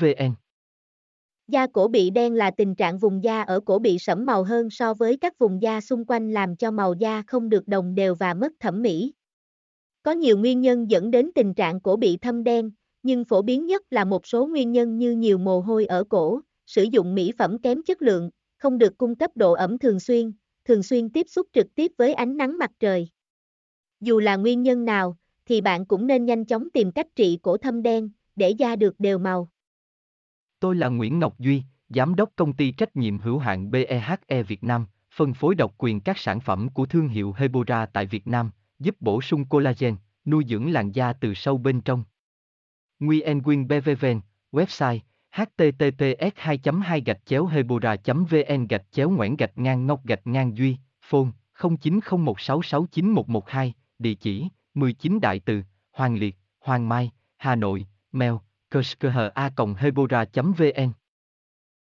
vn Da cổ bị đen là tình trạng vùng da ở cổ bị sẫm màu hơn so với các vùng da xung quanh làm cho màu da không được đồng đều và mất thẩm mỹ. Có nhiều nguyên nhân dẫn đến tình trạng cổ bị thâm đen, nhưng phổ biến nhất là một số nguyên nhân như nhiều mồ hôi ở cổ, sử dụng mỹ phẩm kém chất lượng, không được cung cấp độ ẩm thường xuyên, thường xuyên tiếp xúc trực tiếp với ánh nắng mặt trời. Dù là nguyên nhân nào, thì bạn cũng nên nhanh chóng tìm cách trị cổ thâm đen, để da được đều màu. Tôi là Nguyễn Ngọc Duy, Giám đốc công ty trách nhiệm hữu hạn BEHE Việt Nam, phân phối độc quyền các sản phẩm của thương hiệu Hebora tại Việt Nam, giúp bổ sung collagen, nuôi dưỡng làn da từ sâu bên trong. Nguyen Quyên BVVN, website https 2 2 gạch chéo hebora vn gạch chéo ngoãn gạch ngang ngọc gạch ngang duy phone 0901669112 địa chỉ 19 Đại Từ Hoàng Liệt Hoàng Mai Hà Nội mail kushkha hebora vn